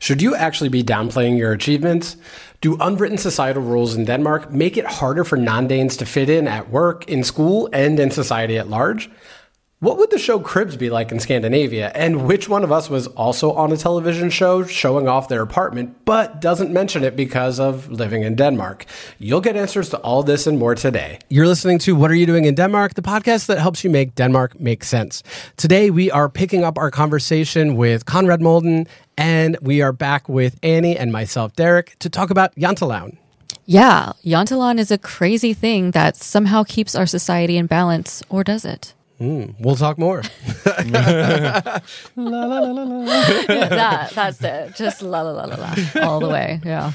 Should you actually be downplaying your achievements? Do unwritten societal rules in Denmark make it harder for non Danes to fit in at work, in school, and in society at large? What would the show Cribs be like in Scandinavia? And which one of us was also on a television show showing off their apartment, but doesn't mention it because of living in Denmark? You'll get answers to all this and more today. You're listening to What Are You Doing in Denmark, the podcast that helps you make Denmark make sense. Today, we are picking up our conversation with Conrad Molden, and we are back with Annie and myself, Derek, to talk about Janteloven. Yeah, Janteloven is a crazy thing that somehow keeps our society in balance, or does it? Mm, we'll talk more. yeah, that, that's it. Just la la la la la all the way. Yeah.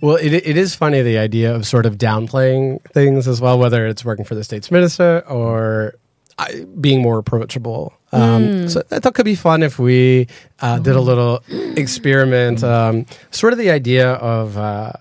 Well, it, it is funny the idea of sort of downplaying things as well, whether it's working for the state's minister or uh, being more approachable. Um, mm. So I thought it could be fun if we uh, did a little experiment, um, sort of the idea of. Uh,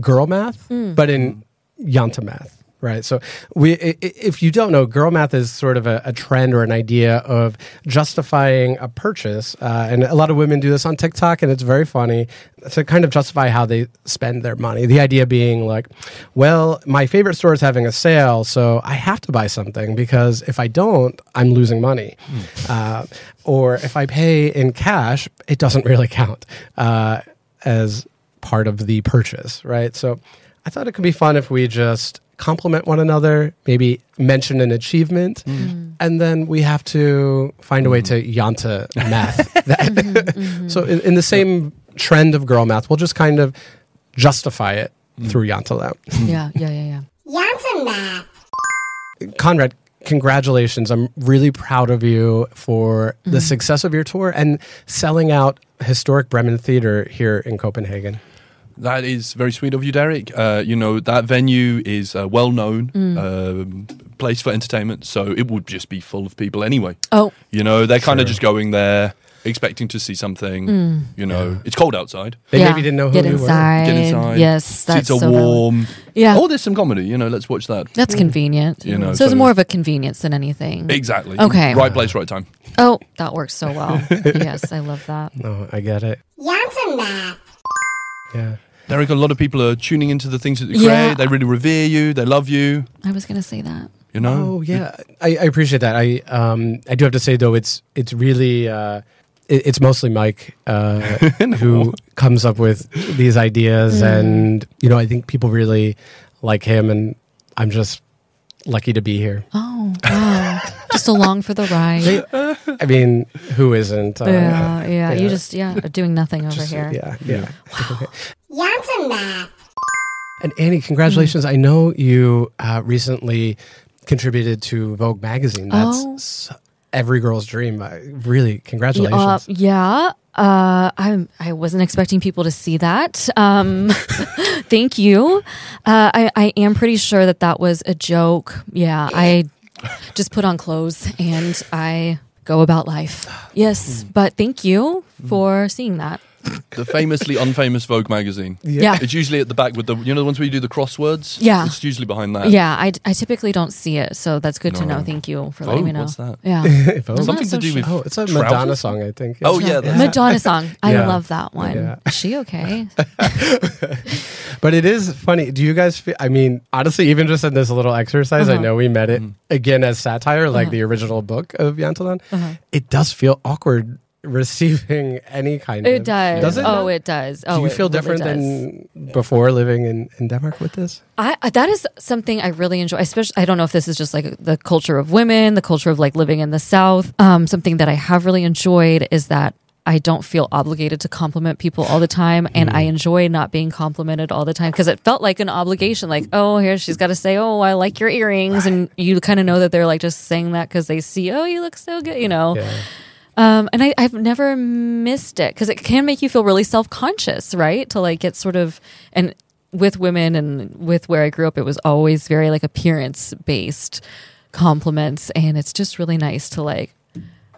girl math, mm. but in Jante math. Right. So we, if you don't know, girl math is sort of a, a trend or an idea of justifying a purchase. Uh, and a lot of women do this on TikTok and it's very funny to kind of justify how they spend their money. The idea being like, well, my favorite store is having a sale, so I have to buy something because if I don't, I'm losing money. Mm. Uh, or if I pay in cash, it doesn't really count uh, as part of the purchase, right? So I thought it could be fun if we just compliment one another, maybe mention an achievement, mm. mm. and then we have to find a way to Jante math. that. Mm-hmm, mm-hmm. so in, in, the same trend of girl math, we'll just kind of justify it mm. through Jante math. Yeah, yeah, yeah, yeah. Jante math. Conrad, congratulations. I'm really proud of you for mm. the success of your tour and selling out historic Bremen Theater here in Copenhagen. That is very sweet of you, Derek. Uh, you know that venue is a well-known mm. uh, place for entertainment, so it would just be full of people anyway. Oh, you know they're kind of just going there expecting to see something. Mm. You know, yeah. it's cold outside. They yeah. maybe didn't know who Get you inside. were. Get inside. Yes, that's seats are so warm. Valid. Yeah. Oh, there's some comedy. You know, let's watch that. That's mm. convenient. You know, so, so, it's more of a convenience than anything. Exactly. Okay. Right place, right time. Oh, that works so well. yes, I love that. No, I get it. Janssen math. Yeah. Derek, a lot of people are tuning into the things that you create. Yeah. They really revere you. They love you. I was going to say that. You know? Oh yeah, I, I appreciate that. I um I do have to say though, it's it's really uh, it, it's mostly Mike uh, no. who comes up with these ideas, mm. and you know I think people really like him, and I'm just lucky to be here. Oh, wow. just along for the ride. I mean, who isn't? Uh, yeah, yeah, yeah, You just, yeah, doing nothing over just, here. Yeah, yeah. Wow. Janssen math. And Annie, congratulations. Mm. I know you uh, recently contributed to Vogue magazine. That's oh. every girl's dream. Uh, really, congratulations. Uh, yeah. Uh, I I wasn't expecting people to see that. Um, thank you. Uh, I I am pretty sure that that was a joke. Yeah, I just put on clothes and I go about life. Yes, hmm. but thank you for seeing that the famously unfamous Vogue magazine. Yeah. yeah. It's usually at the back with the, you know, the ones where you do the crosswords? Yeah. It's usually behind that. Yeah, I, I typically don't see it, so that's good no. to know. Thank you for Vogue? letting me know. What's that? Yeah. Something to do with. Oh, it's a Madonna song, I think. Oh, yeah. yeah. Madonna song. I yeah. love that one. Yeah. Is she okay? but it is funny. Do you guys feel, I mean, honestly, even just in this little exercise, uh-huh. I know we met it mm. again as satire, like uh-huh. the original book of Janteloven. Uh-huh. It does feel awkward receiving any kind it of. Does. Does it? Oh, it does. Oh, Do you feel different really than before living in, in Denmark with this? I that is something I really enjoy. Especially, I don't know if this is just like the culture of women, the culture of like living in the South. Um, something that I have really enjoyed is that I don't feel obligated to compliment people all the time. And mm. I enjoy not being complimented all the time because it felt like an obligation. Like, oh, here she's got to say, oh, I like your earrings. Right. And you kind of know that they're like just saying that because they see, oh, you look so good, you know? Yeah. Um, and I, I've never missed it because it can make you feel really self conscious, right? To like get sort of and with women and with where I grew up, it was always very like appearance based compliments, and it's just really nice to like.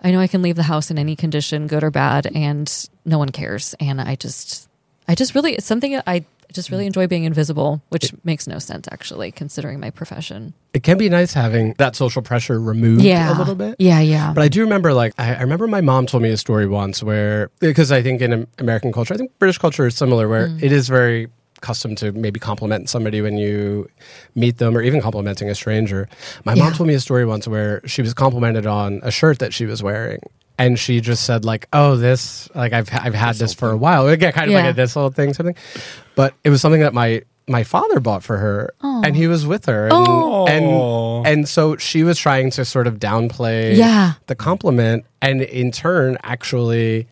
I know I can leave the house in any condition, good or bad, and no one cares. And I just, I just really, it's something I just really enjoy being invisible, which makes no sense actually, considering my profession. It can be nice having that social pressure removed Yeah, a little bit. Yeah, yeah. But I do remember, like, I, I remember my mom told me a story once where, because I think in American culture, I think British culture is similar, where Mm. it is very custom to maybe compliment somebody when you meet them or even complimenting a stranger. My mom told me a story once where she was complimented on a shirt that she was wearing. And she just said like, "Oh, this like I've I've had this for a while." Again, kind of Yeah. like a this whole thing, something. But it was something that my my father bought for her, and he was with her, and, Oh. and and so she was trying to sort of downplay Yeah. the compliment, and in turn, actually,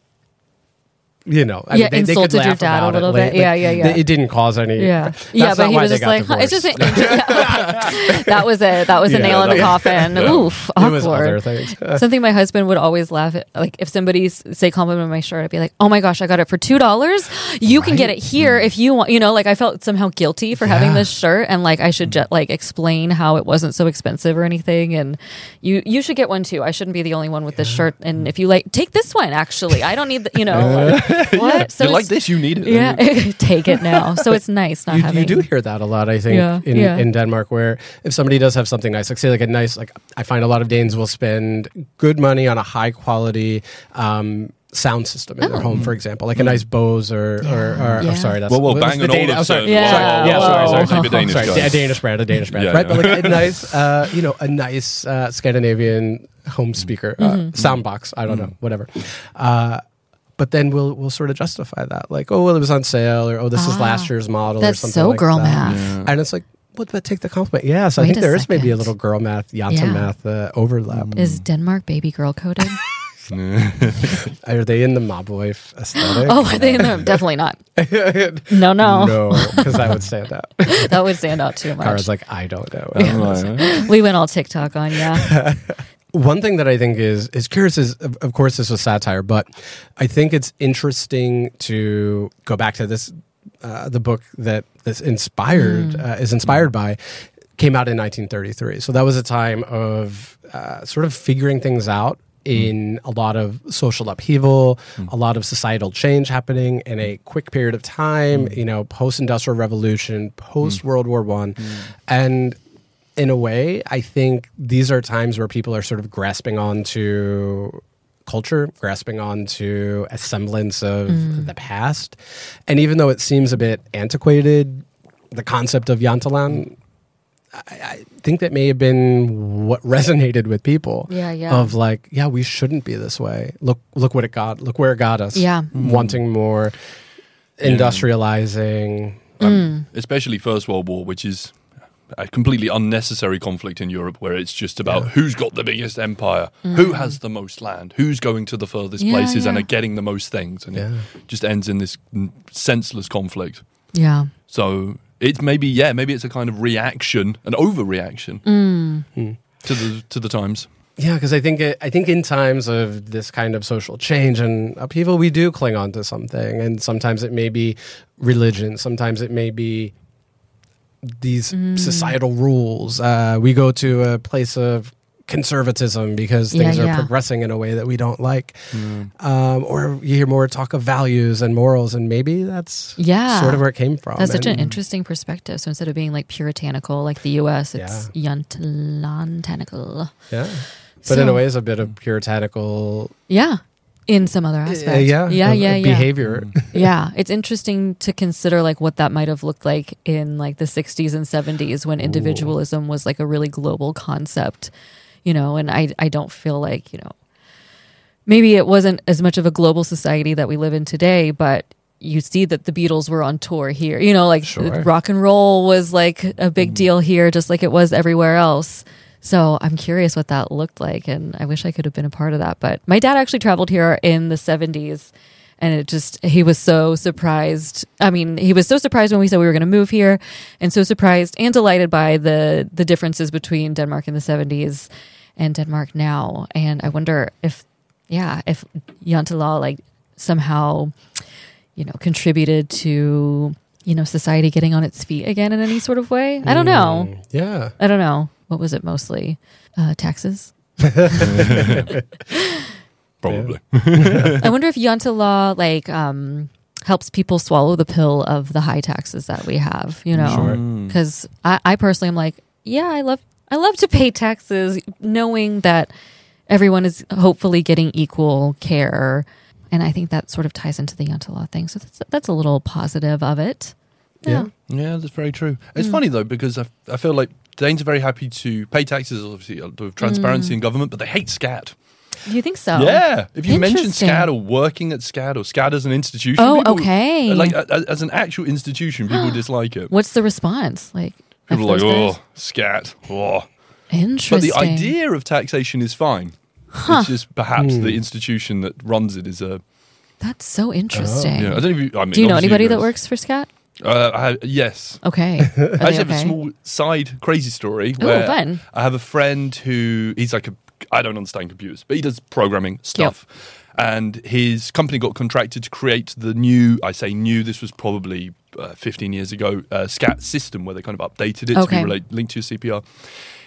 you know, I Yeah, they, they could insulted your dad a it little bit. Yeah, yeah, yeah. It didn't cause any. yeah, yeah, but he was just like, huh, it's just an, that was it. That was a Yeah, nail in the coffin. Oof, was other awkward. Something my husband would always laugh at, like if somebody say compliment my shirt, I'd be like, "Oh my gosh, I got it for two dollars. You can get it here mm. if you want." You know, like I felt somehow guilty for having this shirt, and like I should just like explain how it wasn't so expensive or anything. And you you should get one too. I shouldn't be the only one with this shirt. And if you like, take this one. Actually, I don't need the, you know like, what. So you like this, you need it. Yeah, take it now. So it's nice not You, having. you do hear that a lot, I think, Yeah, in, yeah. in Denmark, where if somebody does have something nice, like say like a nice, like I find a lot of Danes will spend good money on a high quality um, sound system in their home, for example, like a nice Bose or, or, or, Oh. Yeah. or sorry, that's Well, well, Bang the and Dane- Olufsen. oh, sorry, Yeah. sorry, yeah, Whoa. sorry, sorry, Keep it Danish, sorry, a Danish brand, a Danish brand, Yeah, right? yeah. But like a nice, uh, you know, a nice uh, Scandinavian home speaker, uh, Mm-hmm. sound box. I don't know, whatever. Uh, but then we'll we'll sort of justify that, like, oh well, it was on sale, or oh, this is Ah, last year's model, or That's something so like girl that. math. And it's like, what? But take the compliment. Yeah, so I Wait think a there is maybe a little girl math, Jante Yeah. math uh, overlap. Is Denmark baby girl coded? Are they in the mob wife aesthetic? oh, are they in there? Definitely not. No, no, no, because that would stand out. that would stand out too much. Kara's like, I don't know. Right. we went all TikTok on, yeah. One thing that I think is is curious is, of, of course, this was satire, but I think it's interesting to go back to this. Uh, the book that this inspired uh, is inspired by came out in 1933. So that was a time of uh, sort of figuring things out in a lot of social upheaval, a lot of societal change happening in a quick period of time. You know, post industrial revolution, post World War One, and in a way, I think these are times where people are sort of grasping onto culture, grasping onto a semblance of the past. And even though it seems a bit antiquated, the concept of Janteloven, I, I think that may have been what resonated with people. Yeah, yeah. Of like, yeah, we shouldn't be this way. Look, look what it got. Look where it got us. Yeah. wanting more, industrializing. Mm. Especially First World War, which is a completely unnecessary conflict in Europe where it's just about who's got the biggest empire, who has the most land, who's going to the furthest Mm. Yeah, places and are getting the most things. And Yeah. it just ends in this mm, senseless conflict. Yeah. So it's maybe, yeah, maybe it's a kind of reaction, an overreaction Mm. to the to the times. Yeah, because I think it, I think in times of this kind of social change and upheaval, we do cling on to something, and sometimes it may be religion, sometimes it may be these Mm. societal rules. Uh, we go to a place of conservatism because Yeah, things are progressing in a way that we don't like, um, or you hear more talk of values and morals, and maybe that's Yeah. sort of where it came from. That's such an interesting perspective. So instead of being like puritanical like the US, it's yuntlantical. yeah, but in a way, it's a bit of puritanical, Yeah. In some other uh, aspect. yeah, Yeah, yeah, yeah. behavior. yeah it's interesting to consider like what that might have looked like in like the 60s and 70s when individualism was like a really global concept you know and i i don't feel like you know maybe it wasn't as much of a global society that we live in today but you see that the Beatles were on tour here. You know, like Sure. rock and roll was like a big deal here, just like it was everywhere else. So I'm curious what that looked like, and I wish I could have been a part of that. But my dad actually traveled here in the 70s, and it just he was so surprised. I mean, he was so surprised when we said we were going to move here, and so surprised and delighted by the the differences between Denmark in the 70s and Denmark now. And I wonder if, yeah, if Janteloven like somehow, you know, contributed to you know society getting on its feet again in any sort of way. I don't know. Mm, yeah. I don't know. What was it mostly? Uh, taxes. Probably. I wonder if Jante Law, like, um, helps people swallow the pill of the high taxes that we have. You know, Sure. because I, I personally am like, yeah, I love I love to pay taxes, knowing that everyone is hopefully getting equal care, and I think that sort of ties into the Jante law thing. So that's that's a little positive of it. Yeah. Yeah, that's very true. It's Mm. funny though because I, I feel like Danes are very happy to pay taxes, obviously uh, with transparency Mm. in government, but they hate SKAT. Do you think so? Yeah, if you mention Interesting. SKAT or working at SKAT or SKAT as an institution, Oh, people- okay. like a- a- as an actual institution, people dislike it. What's the response? Like People are like, those oh, SKAT. Oh. Interesting. But the idea of taxation is fine. Huh. It's just perhaps the institution that runs it is a. That's so interesting. Yeah, I don't know if you. I mean, Do you know anybody that works for SKAT? Uh, I, yes. Okay. I actually have a small side crazy story. Oh, where fun. I have a friend who he's like a I don't understand computers, but he does programming stuff. And his company got contracted to create the new, I say new, this was probably uh, 15 years ago, uh, SKAT system where they kind of updated it to be relate, linked to your CPR.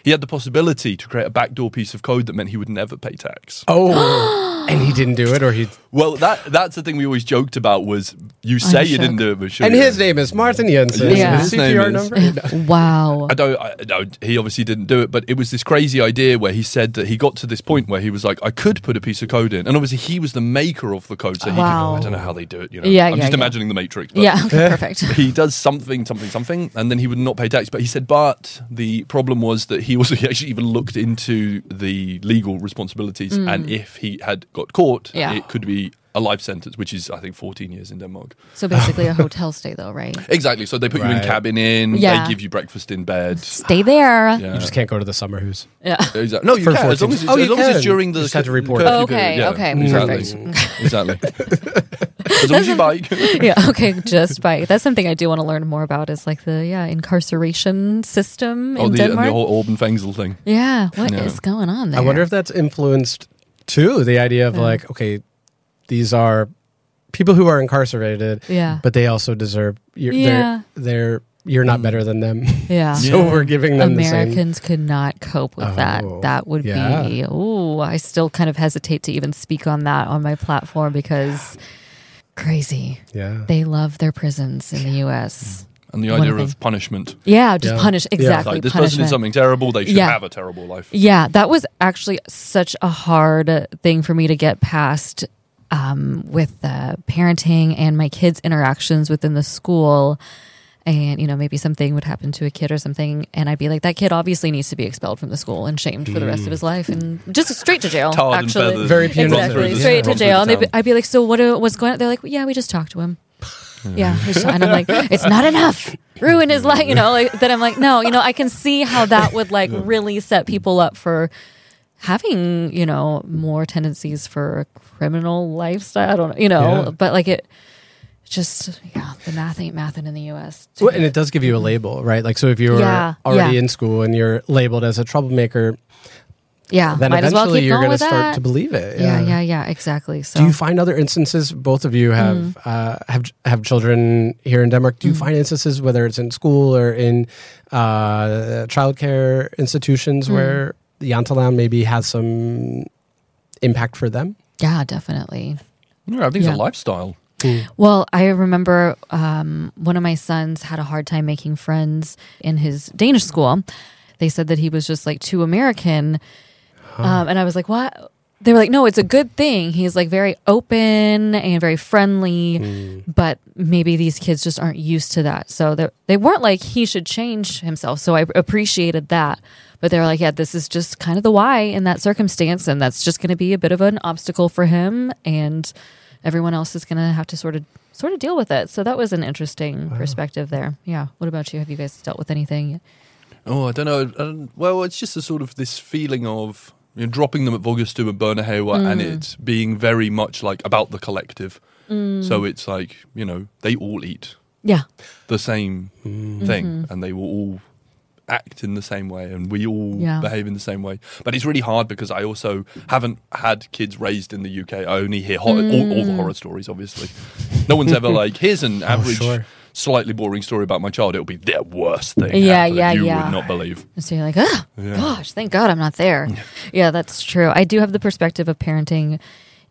He had the possibility to create a backdoor piece of code that meant he would never pay tax. Oh, and he didn't do it, or he. Well, that that's the thing we always joked about was you say you shook. didn't do it, but sure And you his name is Martin Jensen. Yeah. His His name CPR is- number. Wow. I don't, I, no, he obviously didn't do it, but it was this crazy idea where he said that he got to this point where he was like, I could put a piece of code in. And obviously, he was the maker of the code, so he Wow. could, I don't know how they do it, you know. Yeah, I'm yeah, just yeah. imagining the Matrix. But Yeah. Okay, perfect. He does something, something, something, and then he would not pay tax. But he said, but the problem was that he also he actually even looked into the legal responsibilities, and if he had got caught, Mm. Yeah. it could be a life sentence, which is I think 14 years in Denmark. So basically, a hotel stay, though, right? Exactly. So they put you in cabin in. Yeah. They give you breakfast in bed. Stay there. Yeah. You just can't go to the summer house. Yeah. Exactly. No, you For can as long as it's, Oh, you as long as it's during the You just have to report curfew it. Okay, period, yeah. okay, exactly. exactly. as long as you bike. yeah. Okay. Just by that's something I do want to learn more about is like the yeah incarceration system oh, in the, uh, Denmark. the whole åbent fængsel thing. yeah. What is Yeah. going on there? I wonder if that's influenced too the idea of Yeah. like, okay, these are people who are incarcerated, Yeah. but they also deserve. You're, Yeah. they're, they're you're not mm. better than them, yeah. so we're giving them the same. Americans could not cope with that. Oh, That would yeah. be oh, I still kind of hesitate to even speak on that on my platform because crazy. Yeah, They love their prisons in the US. And the One idea thing. of punishment. Yeah, just Yeah. punish Yeah. exactly. Like, this person punishment. did something terrible, they should Yeah. have a terrible life. Yeah, that was actually such a hard thing for me to get past um, with the parenting and my kids' interactions within the school. And, you know, maybe something would happen to a kid or something. And I'd be like, that kid obviously needs to be expelled from the school and shamed for the rest of his hmm. life and just straight to jail. Tarred and actually. feathered. Very punitive. Exactly, the- straight to jail. And they'd be. I'd be like, so what? What's going on? They're like, yeah, we just talked to him. Hmm. Yeah, and I'm like, it's not enough. Ruin his life, you know. Like that. I'm like, no, you know, I can see how that would like really set people up for having, you know, more tendencies for a criminal lifestyle. I don't know, you know, Yeah. but like it, just yeah, the math ain't mathing in the U.S. Well, and it does give you a label, right? Like, so if you're Yeah, already yeah. in school and you're labeled as a troublemaker, yeah, then might as well eventually keep you're going going to start that. to believe it. yeah, yeah, yeah, exactly. So Do you find other instances? Both of you have Mm. uh, have have children here in Denmark. Do you find instances, whether it's in school or in uh, childcare institutions, Mm. where the Janteloven maybe has some impact for them? yeah, definitely. Yeah, I think Yeah. it's a lifestyle. Well, I remember um, one of my sons had a hard time making friends in his Danish school. They said that he was just like too American. Um, and I was like, what? They were like, no, it's a good thing. He's like very open and very friendly, but maybe these kids just aren't used to that. So they they weren't like he should change himself. So I appreciated that. But they were like, yeah, this is just kind of the why in that circumstance. And that's just going to be a bit of an obstacle for him. And everyone else is going to have to sort of sort of deal with it. So that was an interesting perspective there. Yeah. What about you? Have you guys dealt with anything? Oh, I don't know. I don't- well, it's just a sort of this feeling of you know, dropping them at vuggestue and børnehave and Mm. it being very much like about the collective. So it's like, you know, they all eat Yeah. the same Mm-hmm. thing and they will all act in the same way and we all Yeah. behave in the same way but it's really hard because i also haven't had kids raised in the uk i only hear hor- all, all Mm. the horror stories obviously no one's ever like here's an average sure. slightly boring story about my child it'll be the worst thing Yeah, yeah, you yeah. would not believe so you're like, oh, gosh, thank God I'm not there. Yeah, that's true. I do have the perspective of parenting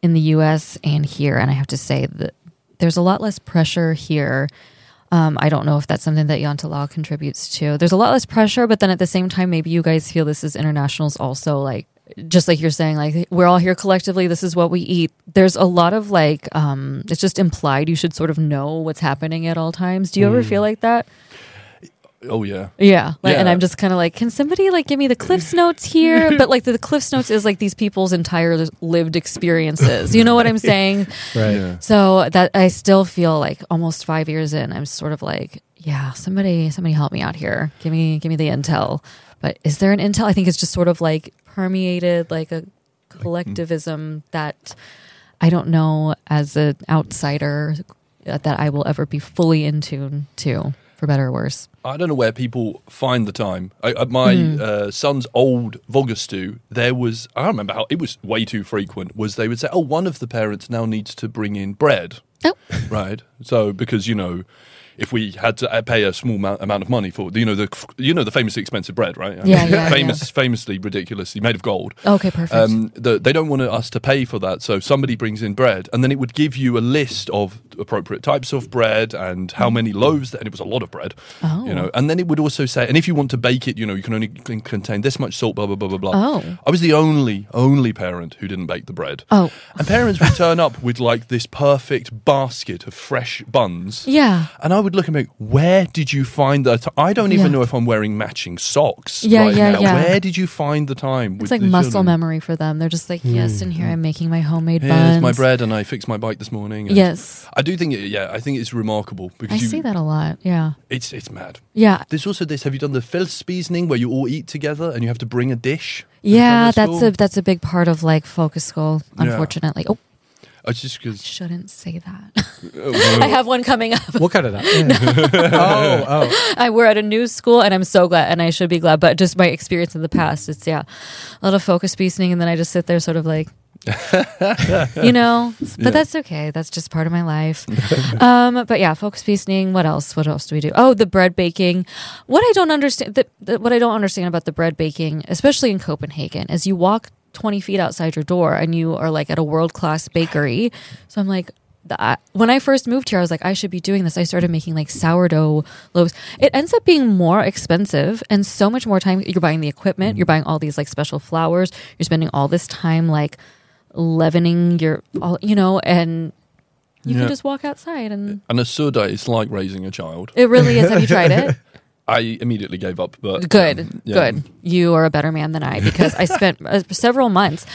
in the US and here. And I have to say that there's a lot less pressure here. Um, I don't know if that's something that Janteloven contributes to. There's a lot less pressure, but then at the same time, maybe you guys feel this is internationals also like just like you're saying, like we're all here collectively. This is what we eat. There's a lot of like, um, it's just implied. You should sort of know what's happening at all times. Do you ever feel like that? Oh yeah. Yeah. Like, And I'm just kind of like, can somebody like give me the Cliffs Notes here? but like the, the Cliffs Notes is like these people's entire lived experiences. You know what I'm saying? Right. Yeah. So that I still feel like almost five years in, I'm sort of like, yeah, somebody, somebody help me out here. Give me, give me the intel. But is there an intel? I think it's just sort of like permeated like a collectivism that I don't know as an outsider that I will ever be fully in tune to, for better or worse. I don't know where people find the time. I, at my Mm-hmm. uh, son's old vuggestue, there was, I remember how, it was way too frequent, was they would say, oh, one of the parents now needs to bring in bread. Oh. Right? So, because, you know, if we had to uh, pay a small amount, amount of money for, you know, the you know the famously expensive bread, right? Yeah, yeah, Famous, famously, ridiculously made of gold. Okay, perfect. Um, the, they don't want us to pay for that, so somebody brings in bread, and then it would give you a list of appropriate types of bread and how many loaves, and it was a lot of bread, Oh. you know. And then it would also say, and if you want to bake it, you know, you can only contain this much salt, blah blah blah blah blah. Oh. I was the only only parent who didn't bake the bread. Oh. and parents would turn up with like this perfect basket of fresh buns. yeah. And I would look and be, where did you find the time? I don't even Yeah. know if I'm wearing matching socks Yeah, right yeah, now. yeah. Where did you find the time? It's with like muscle children? memory for them. They're just like, yes, and here hmm. I'm making my homemade Here's buns. my bread, and I fixed my bike this morning. Yes. I do think, yeah, I think it's remarkable because I you, see that a lot. Yeah. It's it's mad. Yeah. There's also this. Have you done the fællesspisning where you all eat together and you have to bring a dish? Have you done Yeah, that's a that's a big part of like focus school, Yeah. unfortunately. Oh, It's just because shouldn't say that. I have one coming up. We'll cut it out. Oh, oh. I we're at a new school and I'm so glad and I should be glad, but just my experience in the past, it's yeah, a lot of focus piecing and then I just sit there sort of like you know, but Yeah. that's okay. That's just part of my life. um, but yeah, focus piecing. What else? What else do we do? Oh, the bread baking. What I don't understand, the, the, what I don't understand about the bread baking, especially in Copenhagen, is you walk 20 feet outside your door and you are like at a world class bakery. So I'm like, the, I- when I first moved here, I was like, I should be doing this. I started making like sourdough loaves. It ends up being more expensive and so much more time. You're buying the equipment, you're buying all these like special flours, you're spending all this time like leavening your, all, you know, and you Yeah. can just walk outside and and a suda is like raising a child. it really is. Have you tried it? I immediately gave up, but Good, um, yeah. good. You are a better man than I because I spent uh, several months.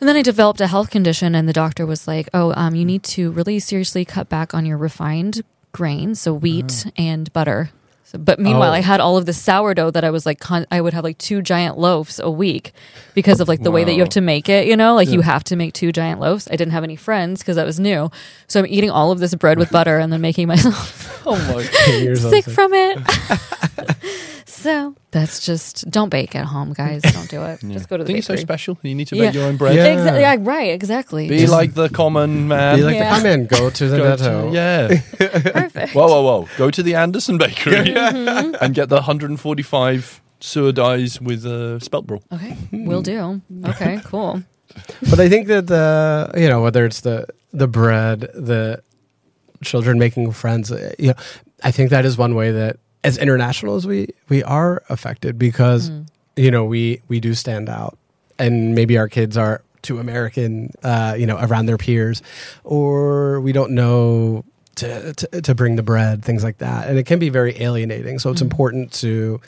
And then I developed a health condition, and the doctor was like, "Oh, um, you need to really seriously cut back on your refined grains, so wheat and butter." But meanwhile, Oh. I had all of the sourdough that I was like, con- I would have like two giant loaves a week because of like the way that you have to make it. You know, like you have to make two giant loaves. I didn't have any friends because that was new, so I'm eating all of this bread with butter and then making myself Oh my! You're so sick sick. from it. so that's just don't bake at home, guys. Don't do it. Just go to the think you're so bakery. special. You need to Yeah. make your own bread. Yeah. Exa- yeah, right. Exactly. Be like the common man. Be like Yeah. to come go to the Go netto. to, yeah. perfect. whoa, whoa, whoa! Go to the Andersen Bakery Mm-hmm. and get the 145 surdais with uh, spelt roll. Okay, we'll do. Okay, cool. But I think that the you know whether it's the the bread, the children making friends, uh, you know, I think that is one way that as international as we we are affected because Mm. you know we we do stand out, and maybe our kids are too American, uh, you know, around their peers, or we don't know. To, to, to bring the bread, things like that. And it can be very alienating. So it's Mm. important to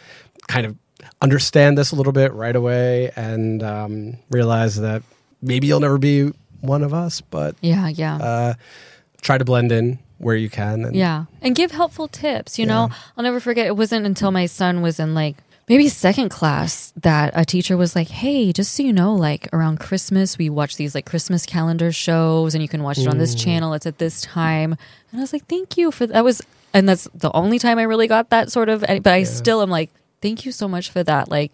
kind of understand this a little bit right away and um, realize that maybe you'll never be one of us, but Yeah, yeah. uh, try to blend in where you can. And Yeah. And give helpful tips. You know, I'll never forget. It wasn't until my son was in like maybe second class that a teacher was like, Hey, just so you know, like around Christmas, we watch these like Christmas calendar shows and you can watch it on this mm. channel. It's at this time. And I was like, Thank you for that. was, and that's the only time I really got that sort of, eh, but I still am like, Thank you so much for that. Like,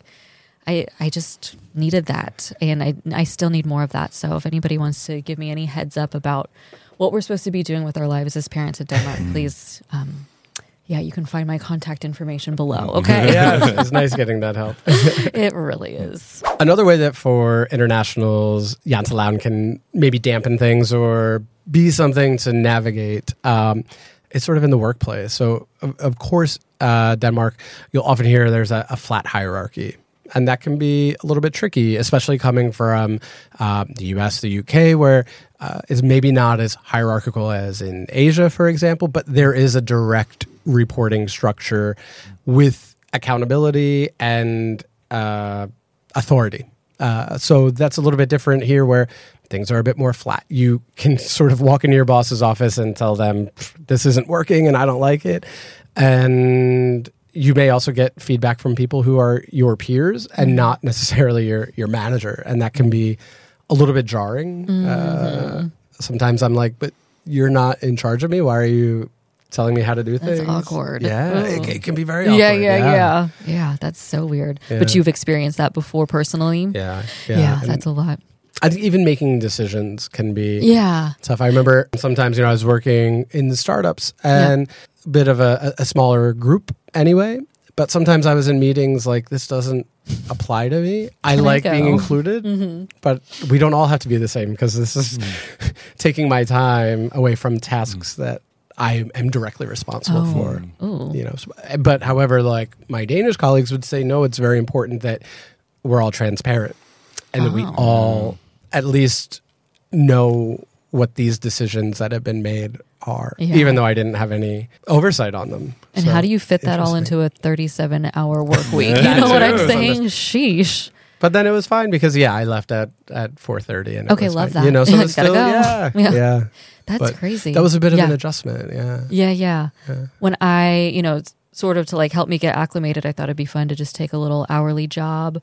I, I just needed that and I, I still need more of that. So if anybody wants to give me any heads up about what we're supposed to be doing with our lives as parents in Denmark, please, um, yeah, you can find my contact information below. Okay. yeah, it's, it's nice getting that help. it really is. Another way that for internationals, Janteloven can maybe dampen things or be something to navigate um, is sort of in the workplace. So, of, of course, uh, Denmark, you'll often hear there's a, a, flat hierarchy. And that can be a little bit tricky, especially coming from uh, the US, the UK, where uh, maybe not as hierarchical as in Asia, for example, but there is a direct reporting structure with accountability and uh, authority. Uh, so that's a little bit different here, where things are a bit more flat. You can sort of walk into your boss's office and tell them, this isn't working and I don't like it. And you may also get feedback from people who are your peers and mm-hmm. not necessarily your, your manager. And that can be a little bit jarring. Mm-hmm. Uh, sometimes I'm like, but you're not in charge of me. Why are you telling me how to do that's things? awkward. Yeah, it, it, can be very awkward. Yeah, yeah, yeah. Yeah, yeah that's so weird. Yeah. But you've experienced that before personally? Yeah. Yeah, yeah that's a lot. I think even making decisions can be yeah tough. I remember sometimes you know I was working in the startups and yeah. a bit of a, a smaller group anyway, but sometimes I was in meetings like this doesn't apply to me. I Can like I being included, mm-hmm. but we don't all have to be the same because this is mm. taking my time away from tasks mm. that I am directly responsible oh. for. Ooh. You know, but however, like my Danish colleagues would say, no, it's very important that we're all transparent and oh. that we oh. all at least know what these decisions that have been made are, yeah. even though I didn't have any oversight on them. And so, how do you fit that all into a 37 hour work week? you know what I'm saying? Sheesh. But then it was fine because yeah, I left at at 4:30 and okay, love fine. that. You know, so it's still, go. yeah, yeah, yeah. That's but crazy. That was a bit of yeah. an adjustment. Yeah. yeah, yeah, yeah. When I, you know, sort of to like help me get acclimated, I thought it'd be fun to just take a little hourly job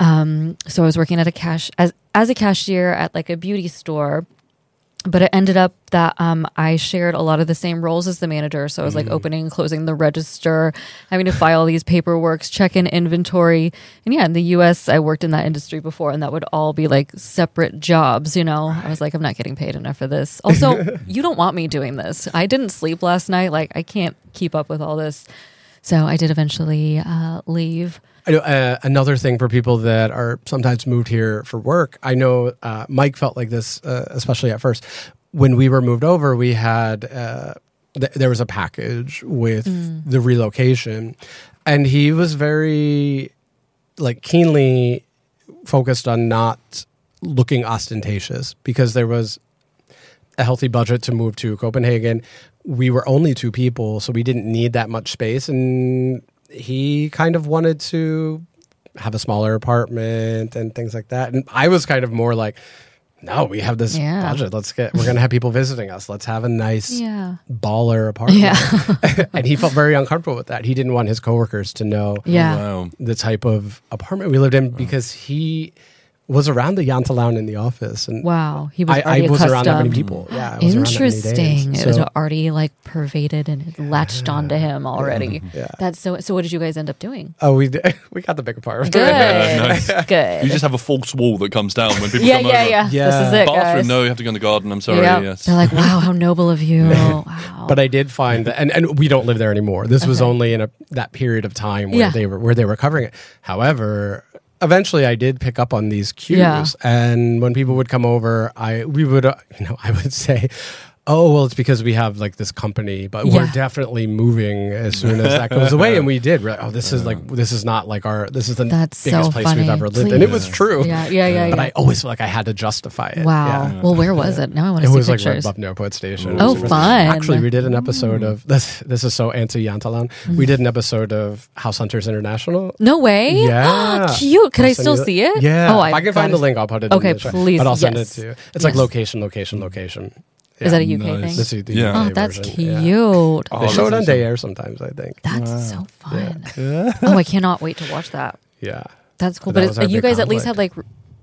um, so I was working at a cash as as a cashier at like a beauty store, but it ended up that um, I shared a lot of the same roles as the manager. So I was like mm. opening and closing the register, having to file these paperworks, check in inventory. And yeah, in the US, I worked in that industry before, and that would all be like separate jobs. You know, I was like, I'm not getting paid enough for this. Also, you don't want me doing this. I didn't sleep last night. Like, I can't keep up with all this. So I did eventually uh, leave. I know uh, another thing for people that are sometimes moved here for work. I know uh, Mike felt like this, uh, especially at first. When we were moved over, we had uh, th- there was a package with mm. the relocation, and he was very like keenly focused on not looking ostentatious because there was a healthy budget to move to Copenhagen. We were only two people, so we didn't need that much space, and he kind of wanted to have a smaller apartment and things like that. And I was kind of more like, no, we have this yeah. budget. Let's get, we're going to have people visiting us. Let's have a nice yeah. baller apartment. Yeah. and he felt very uncomfortable with that. He didn't want his coworkers to know yeah. the type of apartment we lived in because he, was around the Janteloven in the office, and wow, he was. I, I was around that many people. Yeah, interesting. It was already like pervaded and it latched yeah. onto him already. Mm-hmm. Yeah. That's so. So, what did you guys end up doing? Oh, we did, we got the big apartment. Good, nice. good. You just have a false wall that comes down when people yeah, come yeah, over. Yeah, yeah, This is it. Bathroom? Guys. No, you have to go in the garden. I'm sorry. Yep. Yes. They're like, wow, how noble of you. wow. But I did find that, and, and we don't live there anymore. This okay. was only in a that period of time where they were where they were covering it. However, eventually I did pick up on these cues. Yeah. And when people would come over, I we would uh, you know I would say, oh well it's because we have like this company but yeah. we're definitely moving as soon as that goes away and we did right? Oh this is like this is not like our this is the That's biggest so place funny. we've ever lived Please. and it was true. Yeah yeah yeah but yeah. i always felt like i had to justify it. Wow. Yeah. well where was it? Now i want to see it It was pictures. like Red Buffalo Airport Station. Oh fun. Actually we did an episode of this this is so anti Janteloven mm. we did an episode of House Hunters International. No way? Yeah. Cute. Could I'll i still see it? Yeah. Oh I, I can find the link I'll put it okay please. But I'll send it to you. It's like location location location yeah. Is that a UK nice. thing? This is the yeah. UK oh, that's version. cute. Yeah. They show it on DR sometimes, I think. That's wow. so fun. Yeah. oh, I cannot wait to watch that. Yeah. That's cool. But, but you guys at least have like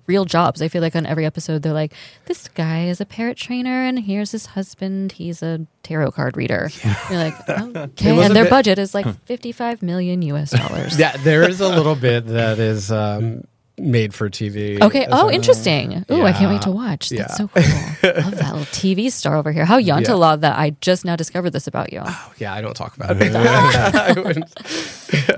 real jobs. I feel like on every episode they're like, this guy is a parrot trainer and here's his husband. He's a tarot card reader. Yeah. You're like, okay. And their bit- budget is like 55 million US dollars. yeah, there is a little bit that is um, made for TV. Okay. Oh, well. interesting. Ooh, I can't wait to watch. That's Yeah. so cool. Love that little TV star over here. How young to Yeah. love that I just now discovered this about you. Oh, Yeah, I don't talk about it.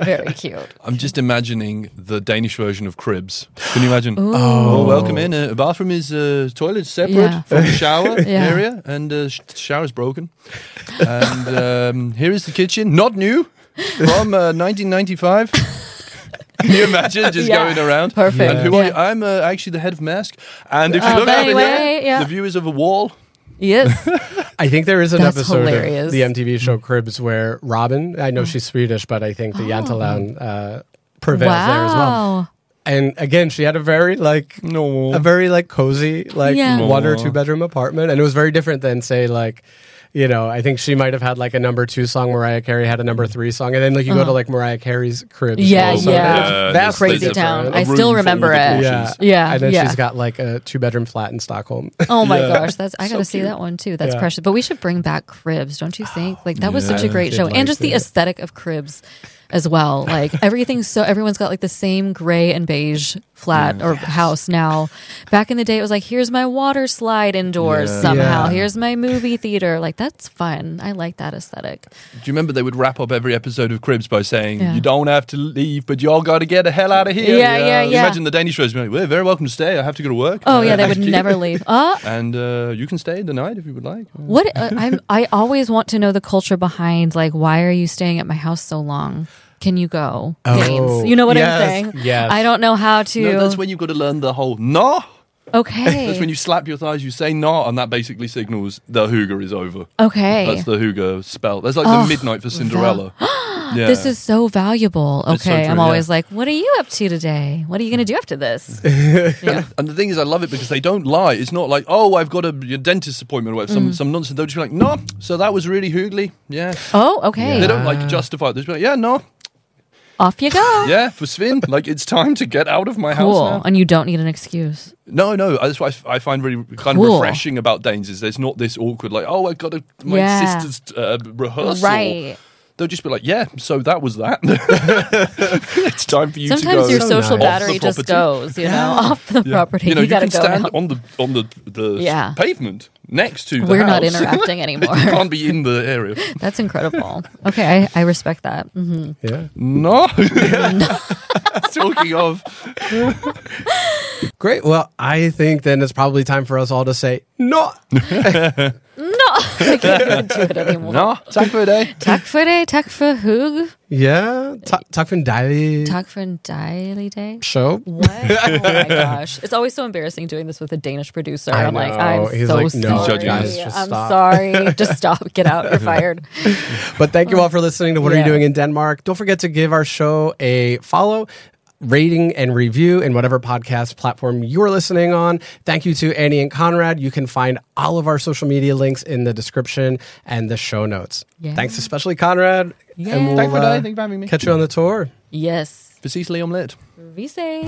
Very cute. I'm just imagining the Danish version of Cribs. Can you imagine? Oh, welcome in. Uh, bathroom is uh, toilet separate Yeah. from the shower Yeah. area, and uh, sh- is broken. And um, here is the kitchen, not new, from uh, 1995. Can you imagine just Yeah. going around? Perfect. And who are you? I'm uh, actually the head of Maersk. And if you Uh, look but over anyway, here, yeah. the view is of a wall. Yes. I think there is an That's episode hilarious. of the MTV show Cribs where Robyn, I know she's Swedish, but I think the Oh. Janteloven uh, prevails there as well. And again, she had a very like No. a very like cozy like Yeah. one or two bedroom apartment, and it was very different than say like. You know, I think she might have had like a number two song. Mariah Carey had a number three song, and then like you go to like Mariah Carey's cribs. Uh-huh. Yeah, yeah. Yeah, Crazy town. I still remember it. Yeah, Yeah, And then yeah. she's got like a two bedroom flat in Stockholm. Oh my Yeah. gosh, that's I got to see cute. that one too. That's Yeah. precious. But we should bring back Cribs, don't you think? Like that was such a great show, like and just the to. aesthetic of Cribs as well. Like everything's so everyone's got like the same gray and beige flat or house now. Back in the day, it was like here's my water slide indoors Yeah. somehow. Yeah. Here's my movie theater. Like that's fun. I like that aesthetic. Do you remember they would wrap up every episode of Cribs by saying, Yeah. "You don't have to leave, but y'all got to get the hell out of here." Yeah, yeah, yeah. Imagine the Danish version. Like, We're very welcome to stay. I have to go to work. Oh yeah, they would never leave. Uh, And uh, you can stay the night if you would like. What uh, I'm, I always want to know the culture behind like why are you staying at my house so long? Can you go, Danes? You know what yes, I'm saying? yes. I don't know how to. No, that's when you've got to learn the whole no. okay. That's when you slap your thighs. You say no, and that basically signals the hygge is over. okay. That's the hygge spell. That's like Oh, the midnight for Cinderella. yeah. This is so valuable. It's so Okay, true, I'm yeah. always like, what are you up to today? What are you going to do after this? yeah. And the thing is, I love it because they don't lie. It's not like, oh, I've got a, a dentist appointment or whatever, Mm. some, some nonsense. They'll just be like, no, so that was really hoogly. Yeah. Oh, okay. They don't like justify it. They'll just be like, yeah, no, Off you go. yeah, for Svin. like, it's time to get out of my house now. And you don't need an excuse. No, no, that's what I find really kind Cool. of refreshing about Danes is there's not this awkward, like, oh, I've got a, my Yeah. sister's uh, rehearsal. Right. They'll just be like, yeah, so that was that. it's time for you to. Sometimes your So social nice. battery Off just property. goes, you know, off the Yeah. property. You know, you, gotta can go stand now. on the on the the Yeah. pavement next to the We're not interacting anymore. you can't be in the area. That's incredible. Okay, I, I respect that. hmm Yeah. No. Talking of, Great. Well, I think then it's probably time for us all to say no. Er no, I can't even do it anymore. no, tack for a day. Tack for day, tack for hug, Yeah. Ta- Tack for en dejlig tack for en daily day. show. What? Oh my gosh. It's always so embarrassing doing this with a Danish producer. I I'm like, know. I'm He's so like, no, sorry. guys, just I'm stop. sorry. Just stop. Get out. You're fired. But thank you all for listening to What Are You Yeah. Doing in Denmark? Don't forget to give our show a follow. Rating and review in whatever podcast platform you're listening on. Thank you to Annie and Conrad. You can find all of our social media links in the description and the show notes. Yeah. Thanks especially Conrad. Yeah. And we'll Tack for a uh, day. Thank you for having me. catch you on the tour. Yes. Precis Leon Lit. Vi ses.